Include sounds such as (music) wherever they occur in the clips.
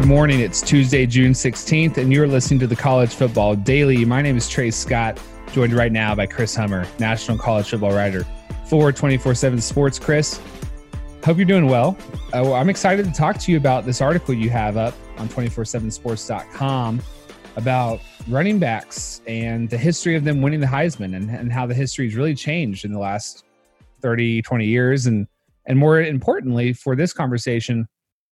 Good morning. It's Tuesday, June 16th, and you're listening to the College Football Daily. My name is Trey Scott, joined right now by Chris Hummer, national college football writer for 24 7 Sports. Chris, hope you're doing well. Uh, well. I'm excited to talk to you about this article you have up on 247sports.com about running backs and the history of them winning the Heisman and, and how the history has really changed in the last 30, 20 years. And, and more importantly, for this conversation,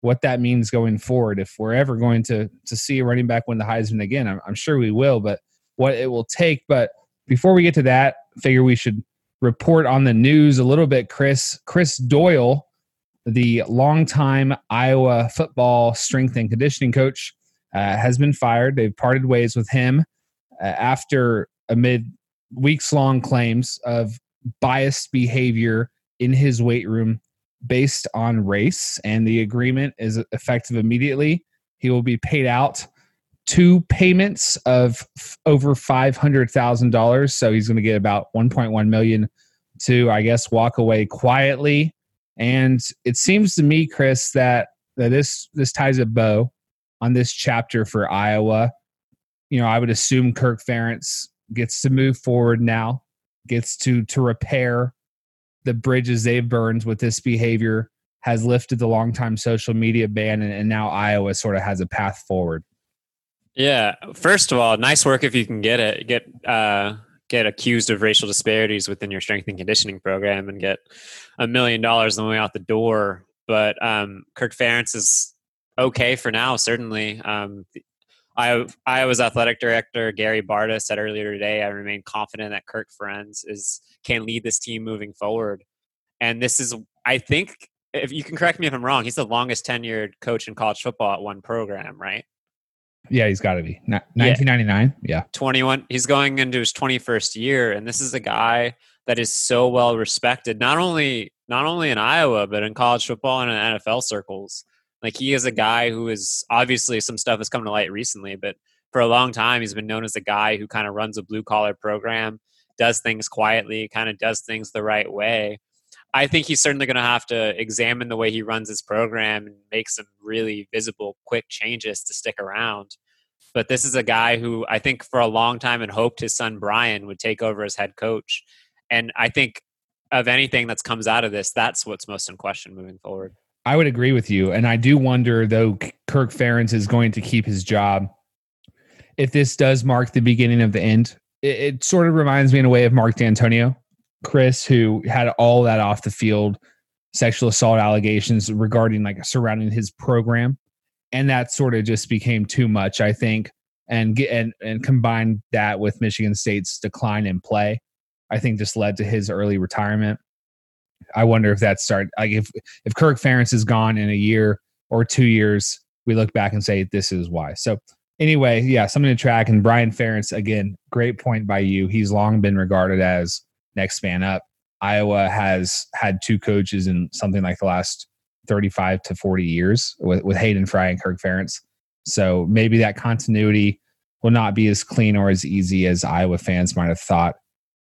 what that means going forward. If we're ever going to to see a running back win the Heisman again, I'm, I'm sure we will, but what it will take. But before we get to that, figure we should report on the news a little bit. Chris Chris Doyle, the longtime Iowa football strength and conditioning coach, uh, has been fired. They've parted ways with him uh, after amid weeks long claims of biased behavior in his weight room based on race, and the agreement is effective immediately. He will be paid out two payments of f- over five hundred thousand dollars. So he's going to get about one point one million to, I guess, walk away quietly. And it seems to me, Chris, that that this this ties a bow on this chapter for Iowa. You know, I would assume Kirk Ferentz gets to move forward now, gets to to repair the bridges they've burned with this behavior has lifted the longtime social media ban, and, and now Iowa sort of has a path forward. Yeah, first of all, nice work if you can get it get uh, get accused of racial disparities within your strength and conditioning program and get a million dollars on the way out the door. But um, Kirk Ferentz is okay for now. Certainly, um, I, Iowa's athletic director Gary Barta said earlier today, I remain confident that Kirk Ferentz is can lead this team moving forward. And this is, I think, if you can correct me if I'm wrong, he's the longest tenured coach in college football at one program, right? Yeah, he's got to be 1999. Yeah. yeah, 21. He's going into his 21st year, and this is a guy that is so well respected, not only not only in Iowa but in college football and in NFL circles. Like he is a guy who is obviously some stuff has come to light recently, but for a long time he's been known as a guy who kind of runs a blue collar program, does things quietly, kind of does things the right way. I think he's certainly going to have to examine the way he runs his program and make some really visible, quick changes to stick around. But this is a guy who I think for a long time had hoped his son Brian would take over as head coach. And I think of anything that comes out of this, that's what's most in question moving forward. I would agree with you, and I do wonder though Kirk Ferentz is going to keep his job. If this does mark the beginning of the end, it, it sort of reminds me in a way of Mark Dantonio, Chris, who had all that off the field sexual assault allegations regarding like surrounding his program, and that sort of just became too much, I think, and get and and combined that with Michigan State's decline in play, I think just led to his early retirement. I wonder if that start like if if Kirk Ferentz is gone in a year or two years, we look back and say this is why. So anyway, yeah, something to track. And Brian Ferentz, again, great point by you. He's long been regarded as next man up. Iowa has had two coaches in something like the last 35 to 40 years with, with Hayden Fry and Kirk Ferentz. So maybe that continuity will not be as clean or as easy as Iowa fans might have thought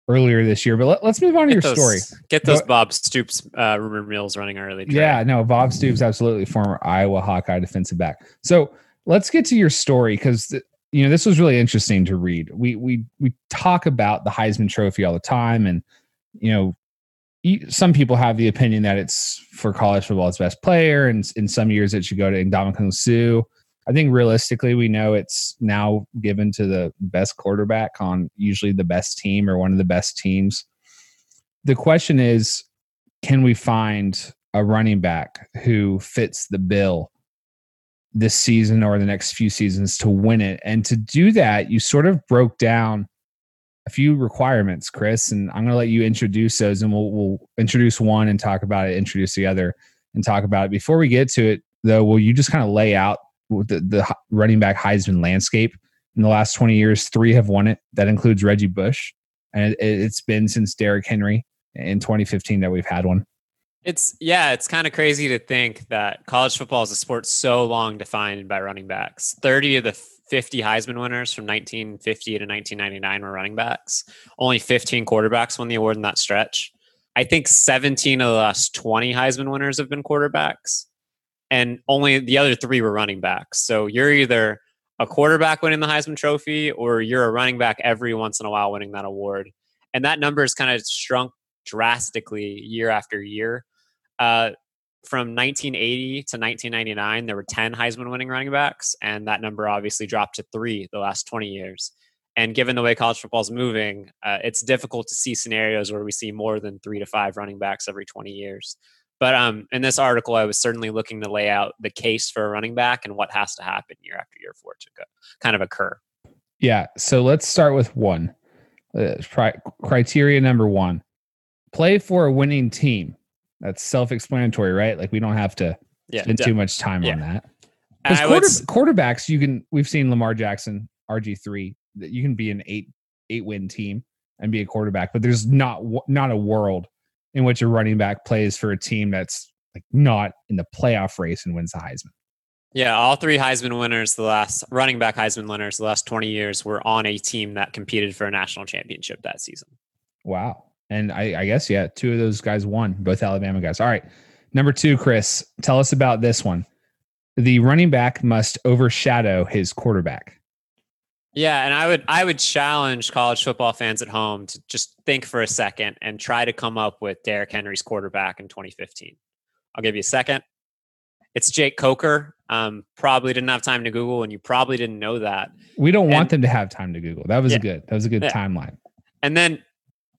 earlier this year. But let, us move on to your those, story. Get those Bob Stoops uh, rumor mills running early. Yeah, no, Bob Stoops, absolutely former Iowa Hawkeye defensive back. So let's get to your story because you know this was really interesting to read. We we we talk about the Heisman Trophy all the time, and you know. Some people have the opinion that it's for college football's best player, and in some years it should go to Ndamukong Suh. I think realistically, we know it's now given to the best quarterback on usually the best team or one of the best teams. The question is can we find a running back who fits the bill this season or the next few seasons to win it? And to do that, you sort of broke down a few requirements, Chris, and I'm going to let you introduce those, and we'll we'll introduce one and talk about it, introduce the other, and talk about it. Before we get to it, though, will you just kind of lay out the, the running back Heisman landscape? In the last 20 years, three have won it. That includes Reggie Bush, and it, it's been since Derrick Henry in 2015 that we've had one. It's yeah, it's kind of crazy to think that college football is a sport so long defined by running backs. 30 of the 50 Heisman winners from 1950 to 1999 were running backs. Only 15 quarterbacks won the award in that stretch. I think 17 of the last 20 Heisman winners have been quarterbacks, and only the other three were running backs. So you're either a quarterback winning the Heisman Trophy or you're a running back every once in a while winning that award. And that number has kind of shrunk drastically year after year. Uh, from 1980 to 1999, there were 10 Heisman winning running backs, and that number obviously dropped to three the last 20 years. And given the way college football is moving, uh, it's difficult to see scenarios where we see more than three to five running backs every 20 years. But um, in this article, I was certainly looking to lay out the case for a running back and what has to happen year after year for it to go, kind of occur. Yeah. So let's start with one. Uh, criteria number one play for a winning team. That's self-explanatory, right? Like we don't have to yeah, spend too much time yeah. on that. Because quarter, quarterbacks, you can. We've seen Lamar Jackson, RG three. That you can be an eight eight win team and be a quarterback, but there's not not a world in which a running back plays for a team that's like not in the playoff race and wins the Heisman. Yeah, all three Heisman winners, the last running back Heisman winners, the last 20 years were on a team that competed for a national championship that season. Wow. And I, I, guess, yeah, two of those guys won, both Alabama guys. All right. Number two, Chris, tell us about this one. The running back must overshadow his quarterback. Yeah, and I would I would challenge college football fans at home to just think for a second and try to come up with Derrick Henry's quarterback in 2015. I'll give you a second. It's Jake Coker. Um, probably didn't have time to Google, and you probably didn't know that. We don't and, want them to have time to Google. That was yeah, a good. That was a good yeah. timeline. And then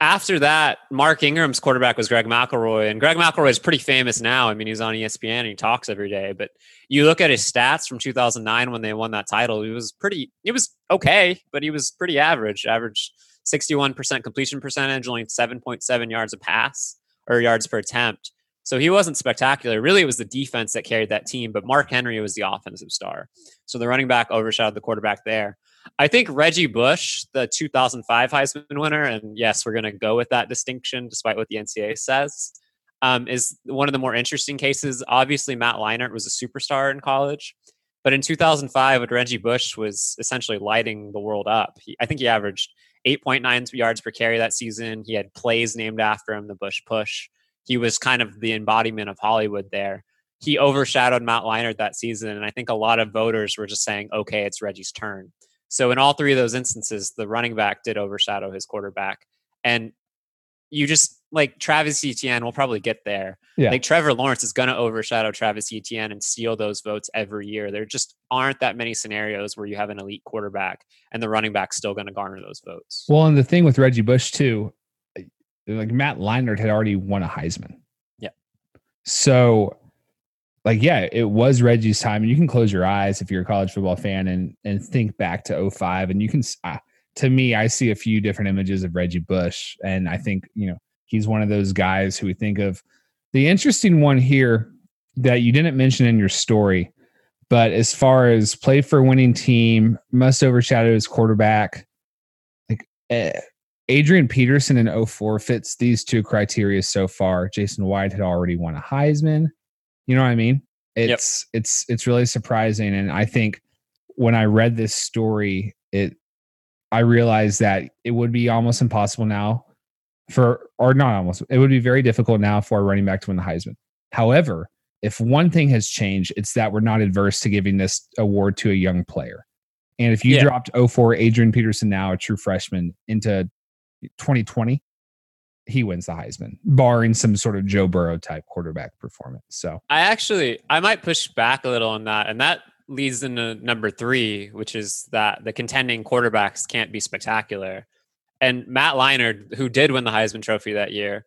after that, Mark Ingram's quarterback was Greg McElroy, and Greg McElroy is pretty famous now. I mean, he's on ESPN and he talks every day. But you look at his stats from 2009 when they won that title, he was pretty. He was okay, but he was pretty average. Average 61% completion percentage, only 7.7 yards a pass or yards per attempt. So he wasn't spectacular. Really, it was the defense that carried that team, but Mark Henry was the offensive star. So the running back overshadowed the quarterback there. I think Reggie Bush, the 2005 Heisman winner, and yes, we're going to go with that distinction despite what the NCAA says, um, is one of the more interesting cases. Obviously, Matt Leinart was a superstar in college, but in 2005, when Reggie Bush was essentially lighting the world up, he, I think he averaged 8.9 yards per carry that season. He had plays named after him, the Bush Push. He was kind of the embodiment of Hollywood there. He overshadowed Matt Leinart that season, and I think a lot of voters were just saying, "Okay, it's Reggie's turn." So in all three of those instances, the running back did overshadow his quarterback. And you just like Travis Etienne will probably get there. Yeah. Like Trevor Lawrence is going to overshadow Travis Etienne and steal those votes every year. There just aren't that many scenarios where you have an elite quarterback and the running back's still going to garner those votes. Well, and the thing with Reggie Bush too, like Matt Leinart had already won a Heisman. Yeah. So like yeah it was reggie's time and you can close your eyes if you're a college football fan and and think back to 05 and you can uh, to me i see a few different images of reggie bush and i think you know he's one of those guys who we think of. The interesting one here that you didn't mention in your story but as far as play for a winning team must overshadow his quarterback like eh, adrian peterson in 04 fits these two criteria so far. Jason white had already won a heisman you know what I mean? It's yep. it's it's really surprising, and I think when I read this story, it I realized that it would be almost impossible now for, or not almost, it would be very difficult now for a running back to win the Heisman. However, if one thing has changed, it's that we're not adverse to giving this award to a young player. And if you yeah. dropped 04 Adrian Peterson now, a true freshman, into 2020, he wins the Heisman, barring some sort of Joe Burrow type quarterback performance. So I actually I might push back a little on that, and that leads into number three, which is that the contending quarterbacks can't be spectacular. And Matt Leinart, who did win the Heisman Trophy that year,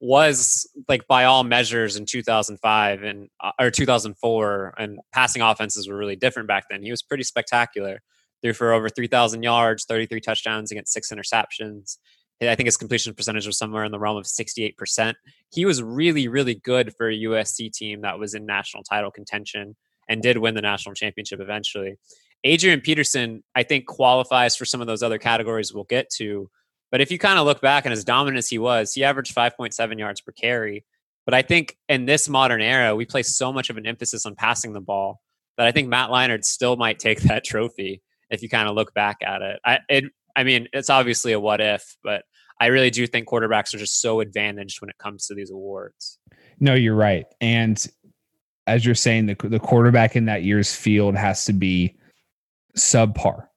was like by all measures in 2005 and uh, or 2004, and passing offenses were really different back then. He was pretty spectacular. threw for over 3,000 yards, 33 touchdowns against six interceptions. I think his completion percentage was somewhere in the realm of 68%. He was really, really good for a USC team that was in national title contention and did win the national championship eventually. Adrian Peterson, I think, qualifies for some of those other categories we'll get to. But if you kind of look back and as dominant as he was, he averaged 5.7 yards per carry. But I think in this modern era, we place so much of an emphasis on passing the ball that I think Matt Leinart still might take that trophy if you kind of look back at it. I, it, I mean, it's obviously a what if, but I really do think quarterbacks are just so advantaged when it comes to these awards. No, you're right. And as you're saying, the, the quarterback in that year's field has to be subpar.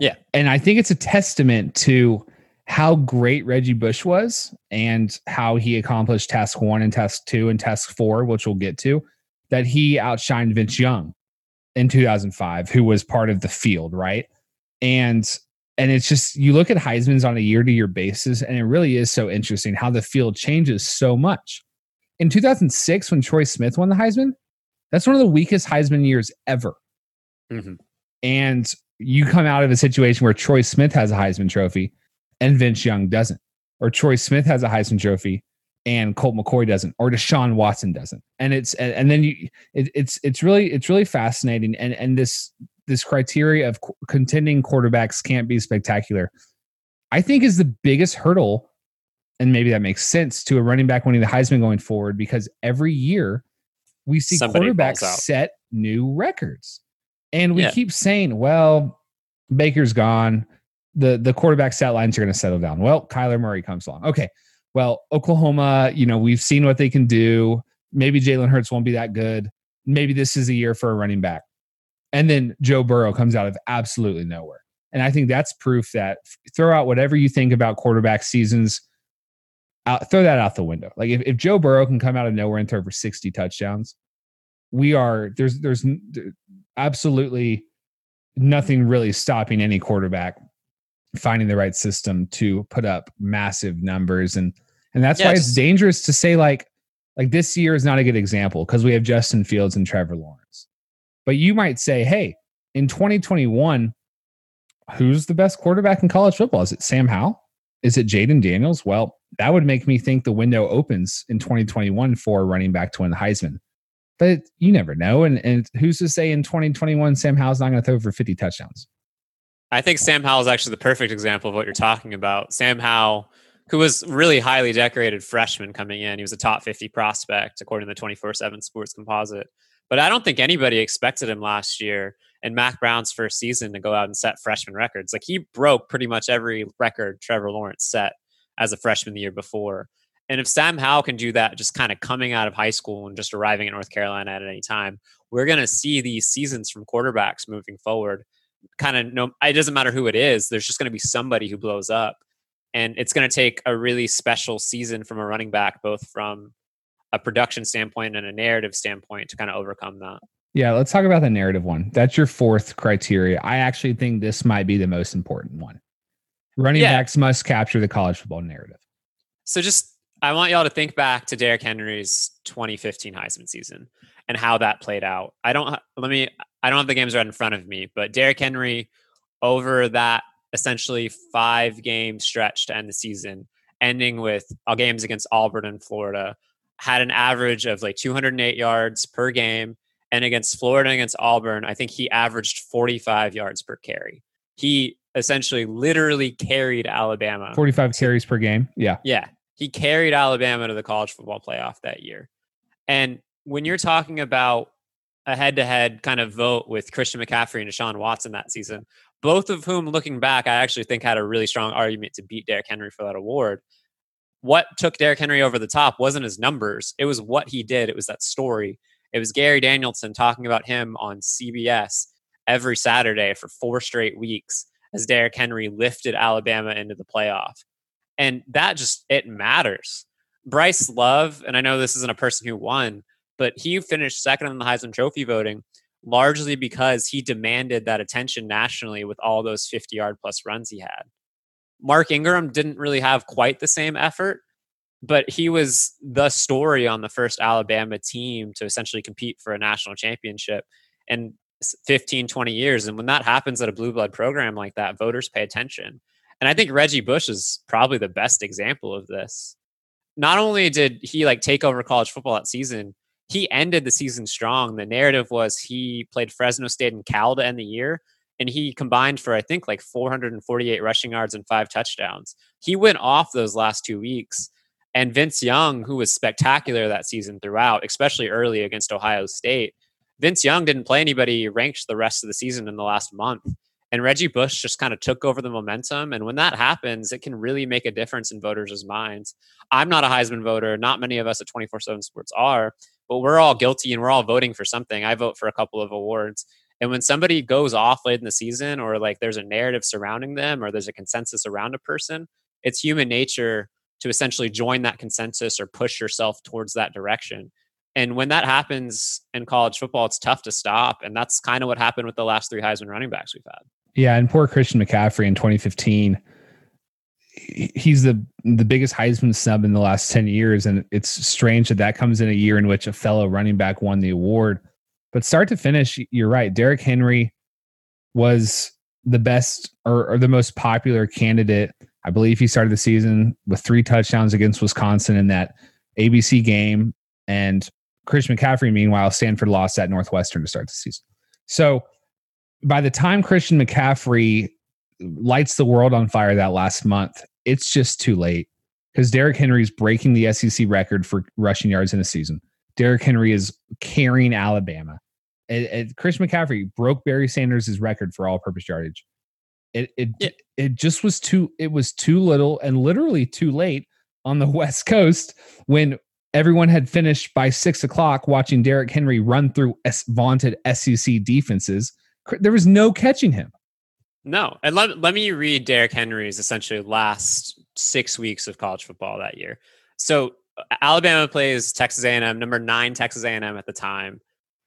Yeah. And I think it's a testament to how great Reggie Bush was and how he accomplished task one and task two and task four, which we'll get to, that he outshined Vince Young in 2005, who was part of the field, right? And and it's just you look at Heisman's on a year to year basis, and it really is so interesting how the field changes so much. In 2006, when Troy Smith won the Heisman, that's one of the weakest Heisman years ever. Mm-hmm. And you come out of a situation where Troy Smith has a Heisman Trophy and Vince Young doesn't, or Troy Smith has a Heisman Trophy and Colt McCoy doesn't, or Deshaun Watson doesn't. And it's and, and then you it, it's it's really it's really fascinating. And and this this criteria of contending quarterbacks can't be spectacular. I think is the biggest hurdle, and maybe that makes sense to a running back winning the Heisman going forward because every year we see Somebody quarterbacks set new records. And we yeah. keep saying, well, Baker's gone. The the quarterback stat lines are going to settle down. Well, Kyler Murray comes along. Okay. Well, Oklahoma, you know, we've seen what they can do. Maybe Jalen Hurts won't be that good. Maybe this is a year for a running back. And then Joe Burrow comes out of absolutely nowhere. And I think that's proof that throw out whatever you think about quarterback seasons, out, throw that out the window. Like if, if Joe Burrow can come out of nowhere and throw for 60 touchdowns, we are there's there's absolutely nothing really stopping any quarterback finding the right system to put up massive numbers and and that's yes. why it's dangerous to say like like this year is not a good example because we have Justin Fields and Trevor Lawrence. But you might say, hey, in 2021, who's the best quarterback in college football? Is it Sam Howell? Is it Jayden Daniels? Well, that would make me think the window opens in 2021 for running back to win the Heisman but you never know. And, and who's to say in 2021 Sam Howell's not going to throw for 50 touchdowns? I think Sam Howell is actually the perfect example of what you're talking about. Sam Howell, who was really highly decorated freshman coming in, he was a top 50 prospect according to the 24 7 Sports Composite. But I don't think anybody expected him last year in Mack Brown's first season to go out and set freshman records. Like he broke pretty much every record Trevor Lawrence set as a freshman the year before. And if Sam Howell can do that, just kind of coming out of high school and just arriving at North Carolina at any time, we're going to see these seasons from quarterbacks moving forward. Kind of no, it doesn't matter who it is. There's just going to be somebody who blows up, and it's going to take a really special season from a running back, both from a production standpoint and a narrative standpoint, to kind of overcome that. Yeah, let's talk about the narrative one. That's your fourth criteria. I actually think this might be the most important one. Running yeah. backs must capture the college football narrative. So just I want y'all to think back to Derrick Henry's 2015 Heisman season and how that played out. I don't let me I don't have the games right in front of me, but Derrick Henry over that essentially five game stretch to end the season, ending with all games against Auburn and Florida, had an average of like 208 yards per game. And against Florida and against Auburn, I think he averaged 45 yards per carry. He essentially literally carried Alabama. 45 carries per game. Yeah. Yeah. He carried Alabama to the college football playoff that year. And when you're talking about a head to head kind of vote with Christian McCaffrey and Deshaun Watson that season, both of whom, looking back, I actually think had a really strong argument to beat Derrick Henry for that award. What took Derrick Henry over the top wasn't his numbers, it was what he did, it was that story. It was Gary Danielson talking about him on CBS every Saturday for four straight weeks as Derrick Henry lifted Alabama into the playoff. And that just, it matters. Bryce Love, and I know this isn't a person who won, but he finished second in the Heisman Trophy voting largely because he demanded that attention nationally with all those 50 yard plus runs he had. Mark Ingram didn't really have quite the same effort, but he was the story on the first Alabama team to essentially compete for a national championship. in 15, 20 years. And when that happens at a blue blood program like that, voters pay attention. And I think Reggie Bush is probably the best example of this. Not only did he like take over college football that season, he ended the season strong. The narrative was he played Fresno State and Cal to end the year, and he combined for I think like 448 rushing yards and five touchdowns. He went off those last two weeks, and Vince Young, who was spectacular that season throughout, especially early against Ohio State, Vince Young didn't play anybody ranked the rest of the season in the last month. And Reggie Bush just kind of took over the momentum. And when that happens, it can really make a difference in voters' minds. I'm not a Heisman voter. Not many of us at 24 7 Sports are, but we're all guilty and we're all voting for something. I vote for a couple of awards. And when somebody goes off late in the season or like there's a narrative surrounding them or there's a consensus around a person, it's human nature to essentially join that consensus or push yourself towards that direction. And when that happens in college football, it's tough to stop. And that's kind of what happened with the last three Heisman running backs we've had. Yeah, and poor Christian McCaffrey in 2015. He's the the biggest Heisman snub in the last 10 years and it's strange that that comes in a year in which a fellow running back won the award. But start to finish, you're right. Derrick Henry was the best or, or the most popular candidate. I believe he started the season with three touchdowns against Wisconsin in that ABC game. And Christian McCaffrey, meanwhile, Stanford lost at Northwestern to start the season. So by the time Christian McCaffrey lights the world on fire that last month, it's just too late because Derrick Henry is breaking the SEC record for rushing yards in a season. Derrick Henry is carrying Alabama. And, and Christian McCaffrey broke Barry Sanders' record for all-purpose yardage. It it yeah. it just was too it was too little and literally too late on the (laughs) West Coast when everyone had finished by six o'clock watching Derrick Henry run through S- vaunted SEC defenses there was no catching him. No. And let, let me read Derrick Henry's essentially last six weeks of college football that year. So Alabama plays Texas A&M, number nine Texas A&M at the time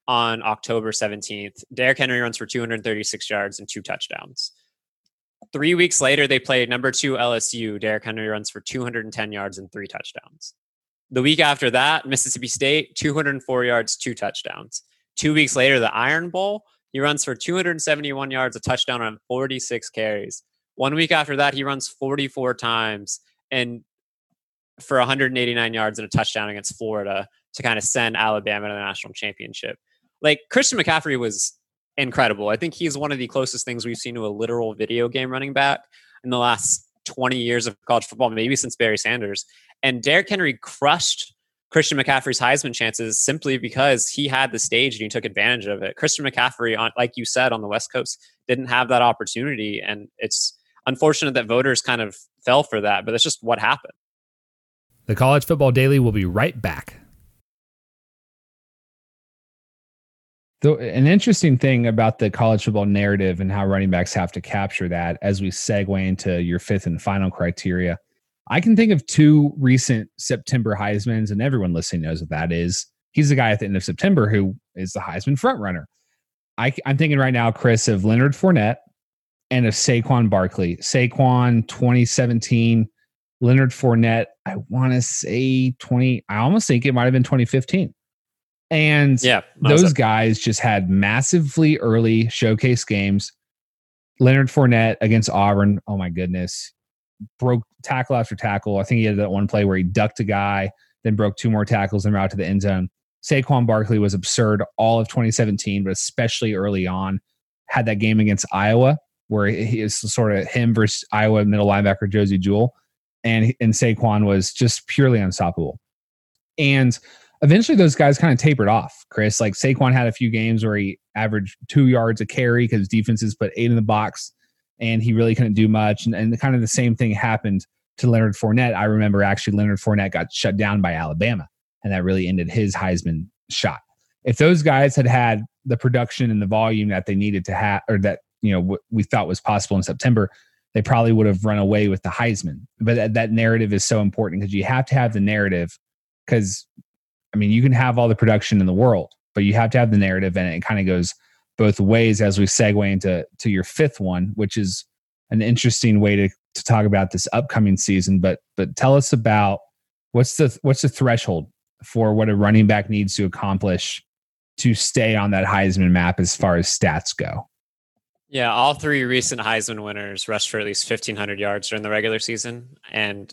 on October 17th. Derrick Henry runs for 236 yards and two touchdowns. Three weeks later, they play number two LSU. Derrick Henry runs for 210 yards and three touchdowns. The week after that, Mississippi State, 204 yards, two touchdowns. Two weeks later, the Iron Bowl, he runs for 271 yards, a touchdown on 46 carries. One week after that, he runs 44 times and for 189 yards and a touchdown against Florida to kind of send Alabama to the national championship. Like Christian McCaffrey was incredible. I think he's one of the closest things we've seen to a literal video game running back in the last 20 years of college football, maybe since Barry Sanders. And Derrick Henry crushed Christian McCaffrey's Heisman chances simply because he had the stage and he took advantage of it. Christian McCaffrey, on, like you said, on the West Coast, didn't have that opportunity. And it's unfortunate that voters kind of fell for that, but that's just what happened. The College Football Daily will be right back. So, an interesting thing about the college football narrative and how running backs have to capture that as we segue into your fifth and final criteria I can think of two recent September Heisman's, and everyone listening knows what that is. He's the guy at the end of September who is the Heisman frontrunner. I, I'm thinking right now, Chris, of Leonard Fournette and of Saquon Barkley. Saquon 2017, Leonard Fournette, I want to say 20, I almost think it might have been 2015. And yeah, those guys just had massively early showcase games. Leonard Fournette against Auburn. Oh my goodness broke tackle after tackle. I think he had that one play where he ducked a guy, then broke two more tackles and route to the end zone. Saquon Barkley was absurd all of 2017, but especially early on. Had that game against Iowa where he is sort of him versus Iowa middle linebacker Josey Jewell, and and Saquon was just purely unstoppable. And eventually, those guys kind of tapered off. Chris, like Saquon had a few games where he averaged two yards a carry because defenses put eight in the box and he really couldn't do much. And, and kind of the same thing happened to Leonard Fournette. I remember actually Leonard Fournette got shut down by Alabama, and that really ended his Heisman shot. If those guys had had the production and the volume that they needed to have, or that you know w- we thought was possible in September, they probably would have run away with the Heisman. But that, that narrative is so important because you have to have the narrative. Because I mean, you can have all the production in the world, but you have to have the narrative, and it kind of goes both ways as we segue into to your fifth one, which is an interesting way to, to talk about this upcoming season. But but tell us about what's the what's the threshold for what a running back needs to accomplish to stay on that Heisman map as far as stats go. Yeah, all three recent Heisman winners rushed for at least 1,500 yards during the regular season. And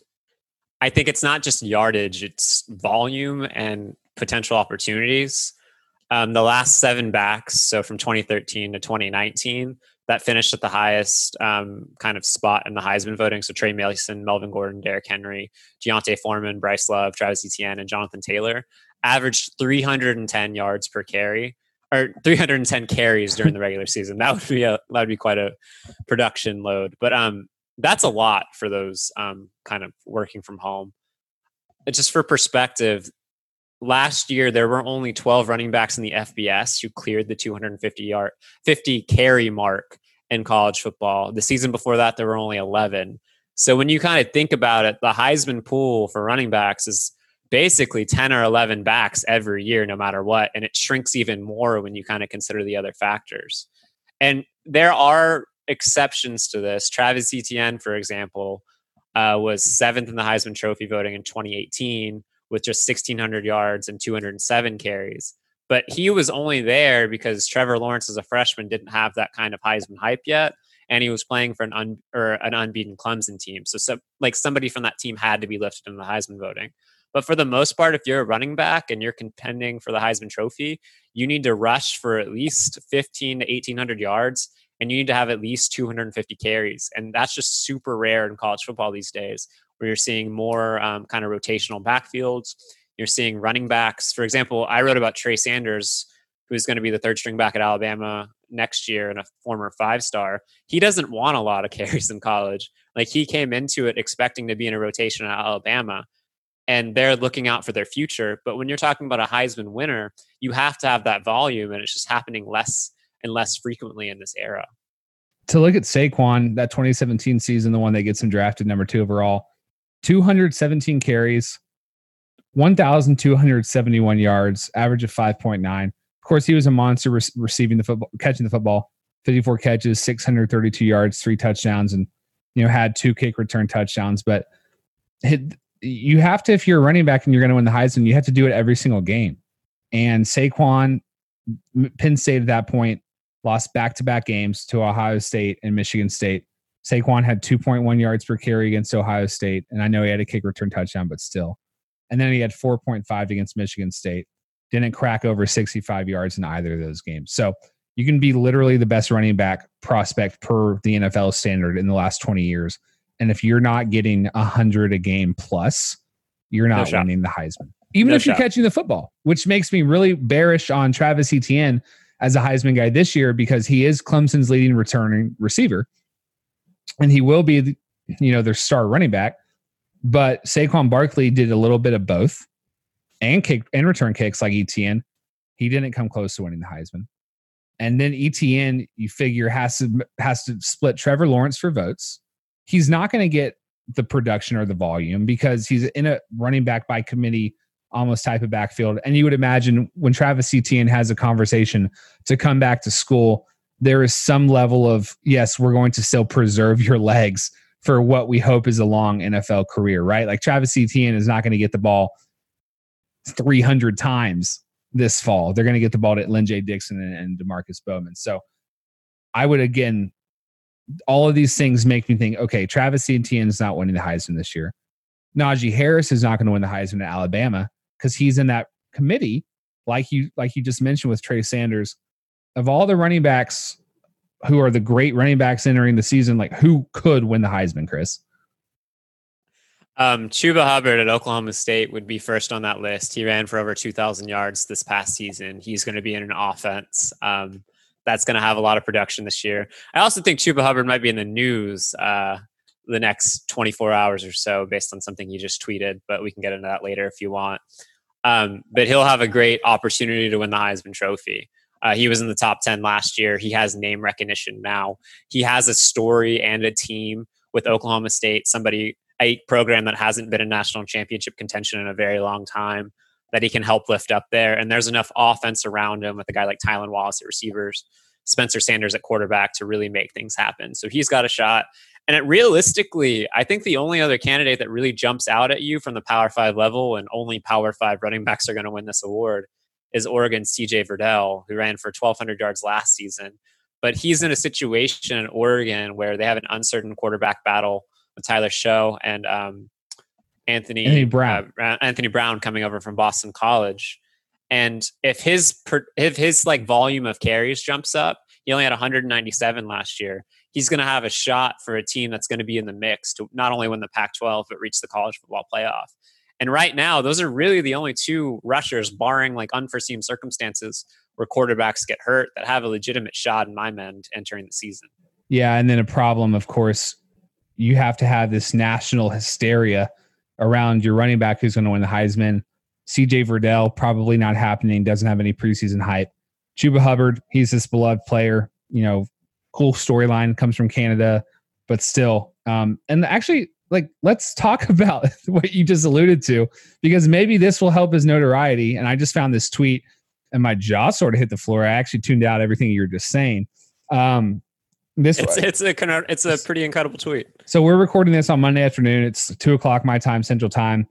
I think it's not just yardage, it's volume and potential opportunities. Um, the last seven backs, so from 2013 to 2019, that finished at the highest um, kind of spot in the Heisman voting. So Tre Mason, Melvin Gordon, Derrick Henry, D'Onta Foreman, Bryce Love, Travis Etienne, and Jonathan Taylor averaged 310 yards per carry or 310 carries during the regular season. That would be a that would be quite a production load. But um, that's a lot for those um, kind of working from home. just for perspective, last year there were only 12 running backs in the FBS who cleared the 250 yard 50 carry mark in college football. The season before that there were only 11. So when you kind of think about it, the Heisman pool for running backs is basically 10 or 11 backs every year no matter what and it shrinks even more when you kind of consider the other factors. And there are exceptions to this. Travis Etienne for example uh, was seventh in the Heisman Trophy voting in 2018 with just 1,600 yards and 207 carries. But he was only there because Trevor Lawrence, as a freshman, didn't have that kind of Heisman hype yet, and he was playing for an un, or an unbeaten Clemson team. So, so, like somebody from that team had to be lifted in the Heisman voting. But for the most part, if you're a running back and you're contending for the Heisman Trophy, you need to rush for at least 15 to 1,800 yards, and you need to have at least 250 carries, and that's just super rare in college football these days where you're seeing more um, kind of rotational backfields. You're seeing running backs. For example, I wrote about Trey Sanders, who's going to be the third string back at Alabama next year and a former five star. He doesn't want a lot of (laughs) carries in college. Like he came into it expecting to be in a rotation at Alabama and they're looking out for their future. But when you're talking about a Heisman winner, you have to have that volume, and it's just happening less and less frequently in this era. To look at Saquon, that 2017 season, the one that gets him drafted number two overall, 217 carries, 1,271 yards, average of 5.9. Of course, he was a monster re- receiving the football, catching the football, 54 catches, 632 yards, three touchdowns, and you know had two kick return touchdowns. But it, you have to, if you're a running back and you're going to win the Heisman, you have to do it every single game. And Saquon, Penn State at that point lost back to back games to Ohio State and Michigan State. Saquon had 2.1 yards per carry against Ohio State, and I know he had a kick return touchdown, but still. And then he had 4.5 against Michigan State. Didn't crack over 65 yards in either of those games. So you can be literally the best running back prospect per the NFL standard in the last 20 years. And if you're not getting 100 a game plus, you're not no winning the Heisman. Even no if you're catching the football, which makes me really bearish on Travis Etienne as a Heisman guy this year because he is Clemson's leading returning receiver and he will be, you know, their star running back. But Saquon Barkley did a little bit of both, and kick and return kicks like Etienne. He didn't come close to winning the Heisman. And then Etienne, you figure has to has to split Trevor Lawrence for votes. He's not going to get the production or the volume because he's in a running back by committee almost type of backfield. And you would imagine when Travis Etienne has a conversation to come back to school, there is some level of yes, we're going to still preserve your legs for what we hope is a long NFL career, right? Like Travis Etienne is not going to get the ball 300 times this fall. They're going to get the ball to Lyn-J Dixon and, and Demarkcus Bowman. So I would again, all of these things make me think, okay, Travis Etienne is not winning the Heisman this year. Najee Harris is not going to win the Heisman at Alabama because he's in that committee, like you like you just mentioned with Trey Sanders, of all the running backs who are the great running backs entering the season, like who could win the Heisman, Chris? Um, Chuba Hubbard at Oklahoma State would be first on that list. He ran for over 2,000 yards this past season. He's going to be in an offense um, that's going to have a lot of production this year. I also think Chuba Hubbard might be in the news uh, the next 24 hours or so based on something he just tweeted, but we can get into that later if you want. Um, but he'll have a great opportunity to win the Heisman Trophy. Uh, he was in the top 10 last year. He has name recognition now. He has a story and a team with Oklahoma State, somebody, a program that hasn't been in national championship contention in a very long time that he can help lift up there. And there's enough offense around him with a guy like Tylan Wallace at receivers, Spencer Sanders at quarterback to really make things happen. So he's got a shot. And it, realistically, I think the only other candidate that really jumps out at you from the Power Five level, and only Power Five running (laughs) backs are going to win this award, is Oregon's CJ Verdell, who ran for 1,200 yards last season. But he's in a situation in Oregon where they have an uncertain quarterback battle with Tyler Shough and um, Anthony, Anthony Brown. Uh, Anthony Brown coming over from Boston College. And if his per, if his like volume of carries jumps up, he only had 197 last year. He's going to have a shot for a team that's going to be in the mix to not only win the Pac-12 but reach the college football playoff. And right now, those are really the only two rushers, barring like unforeseen circumstances where quarterbacks get hurt, that have a legitimate shot in my mind entering the season. Yeah, and then a problem, of course, you have to have this national hysteria around your running back who's going to win the Heisman. CJ Verdell probably not happening. Doesn't have any preseason hype. Chuba Hubbard, he's this beloved player. You know, cool storyline comes from Canada, but still. Um, and actually, like, let's talk (laughs) about what you just alluded to because maybe this will help his notoriety. And I just found this tweet, and my jaw sort of hit the floor. I actually tuned out everything you were just saying. Um, this it's, it's a it's a pretty incredible tweet. So we're recording this on Monday afternoon. It's two o'clock my time, Central Time.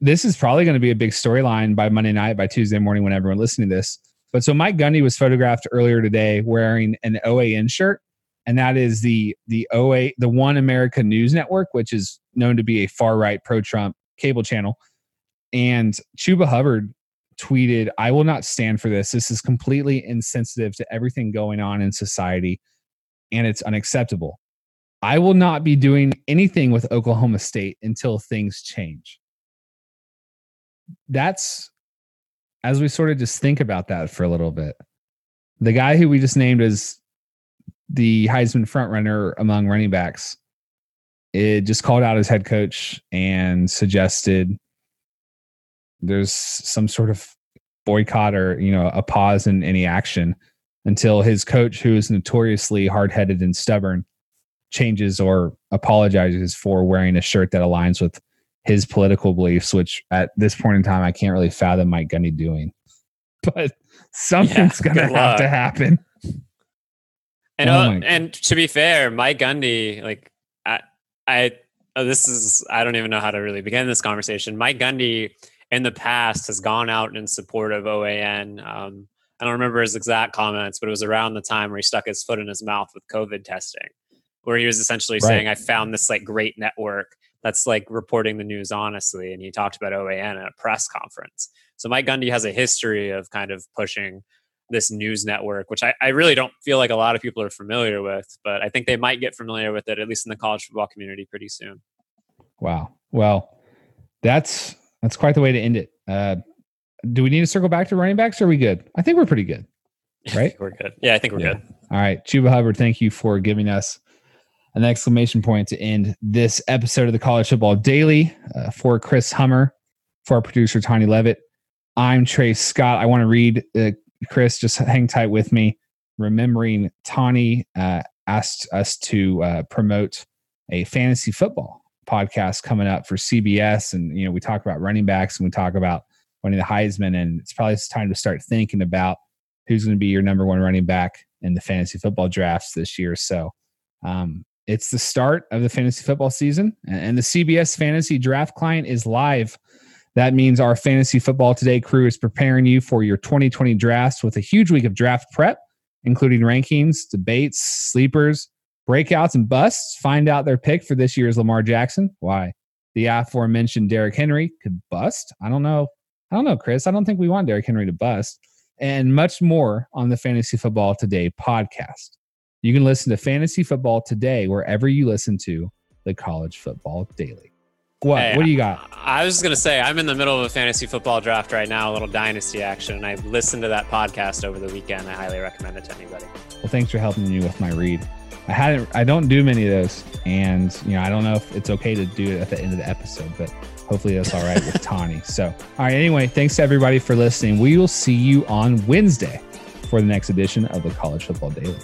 This is probably going to be a big storyline by Monday night, by Tuesday morning, when everyone listening to this. But so Mike Gundy was photographed earlier today wearing an OAN shirt, and that is the the OA the One America News Network, which is known to be a far right pro Trump cable channel. And Chuba Hubbard tweeted, "I will not stand for this. This is completely insensitive to everything going on in society." And it's unacceptable. I will not be doing anything with Oklahoma State until things change. That's as we sort of just think about that for a little bit. The guy who we just named as the Heisman frontrunner among running backs, it just called out his head coach and suggested there's some sort of boycott or you know a pause in any action until his coach, who is notoriously hard headed and stubborn, changes or apologizes for wearing a shirt that aligns with his political beliefs, which at this point in time, I can't really fathom Mike Gundy doing. (laughs) But something's yeah, going to have to happen. And oh uh, and to be fair, Mike Gundy, like I, I oh, this is I don't even know how to really begin this conversation. Mike Gundy in the past has gone out in support of OAN. Um, I don't remember his exact comments, but it was around the time where he stuck his foot in his mouth with COVID testing, where he was essentially right. saying, I found this like great network that's like reporting the news honestly. And he talked about OAN at a press conference. So Mike Gundy has a history of kind of pushing this news network, which I, I really don't feel like a lot of people are familiar with, but I think they might get familiar with it, at least in the college football community, pretty soon. Wow. Well, that's that's quite the way to end it. Uh, do we need to circle back to running backs? Or are we good? I think we're pretty good, (laughs) right? we're good. Yeah, I think we're yeah. good. All right, Chuba Hubbard, thank you for giving us an exclamation point to end this episode of the College Football Daily. Uh, for Chris Hummer, for our producer Tony Levitt, I'm Trey Scott. I want to read uh, Chris. Just hang tight with me. Remembering Tony uh, asked us to uh, promote a fantasy football podcast coming up for CBS, and you know we talk about running backs and we talk about winning the Heisman, and it's probably time to start thinking about who's going to be your number one running back in the fantasy football drafts this year. So um, it's the start of the fantasy football season, and the CBS Fantasy Draft Client is live. That means our Fantasy Football Today crew is preparing you for your 2020 drafts with a huge week of draft prep, including rankings, debates, sleepers, breakouts, and busts. Find out their pick for this year's Lamar Jackson. Why? The aforementioned Derrick Henry could bust. I don't know I don't know, Chris. I don't think we want Derrick Henry to bust. And much more on the Fantasy Football Today podcast. You can listen to Fantasy Football Today wherever you listen to the College Football Daily. What? Hey, what do you got? I was just going to say, I'm in the middle of a fantasy football draft right now, a little dynasty action. And I listened to that podcast over the weekend. I highly recommend it to anybody. Well, thanks for helping me with my read. I hadn't, I don't do many of those. And, you know, I don't know if it's okay to do it at the end of the episode, but hopefully that's all right with Tony. So, all right. Anyway, thanks to everybody for listening. We will see you on Wednesday for the next edition of the College Football Daily.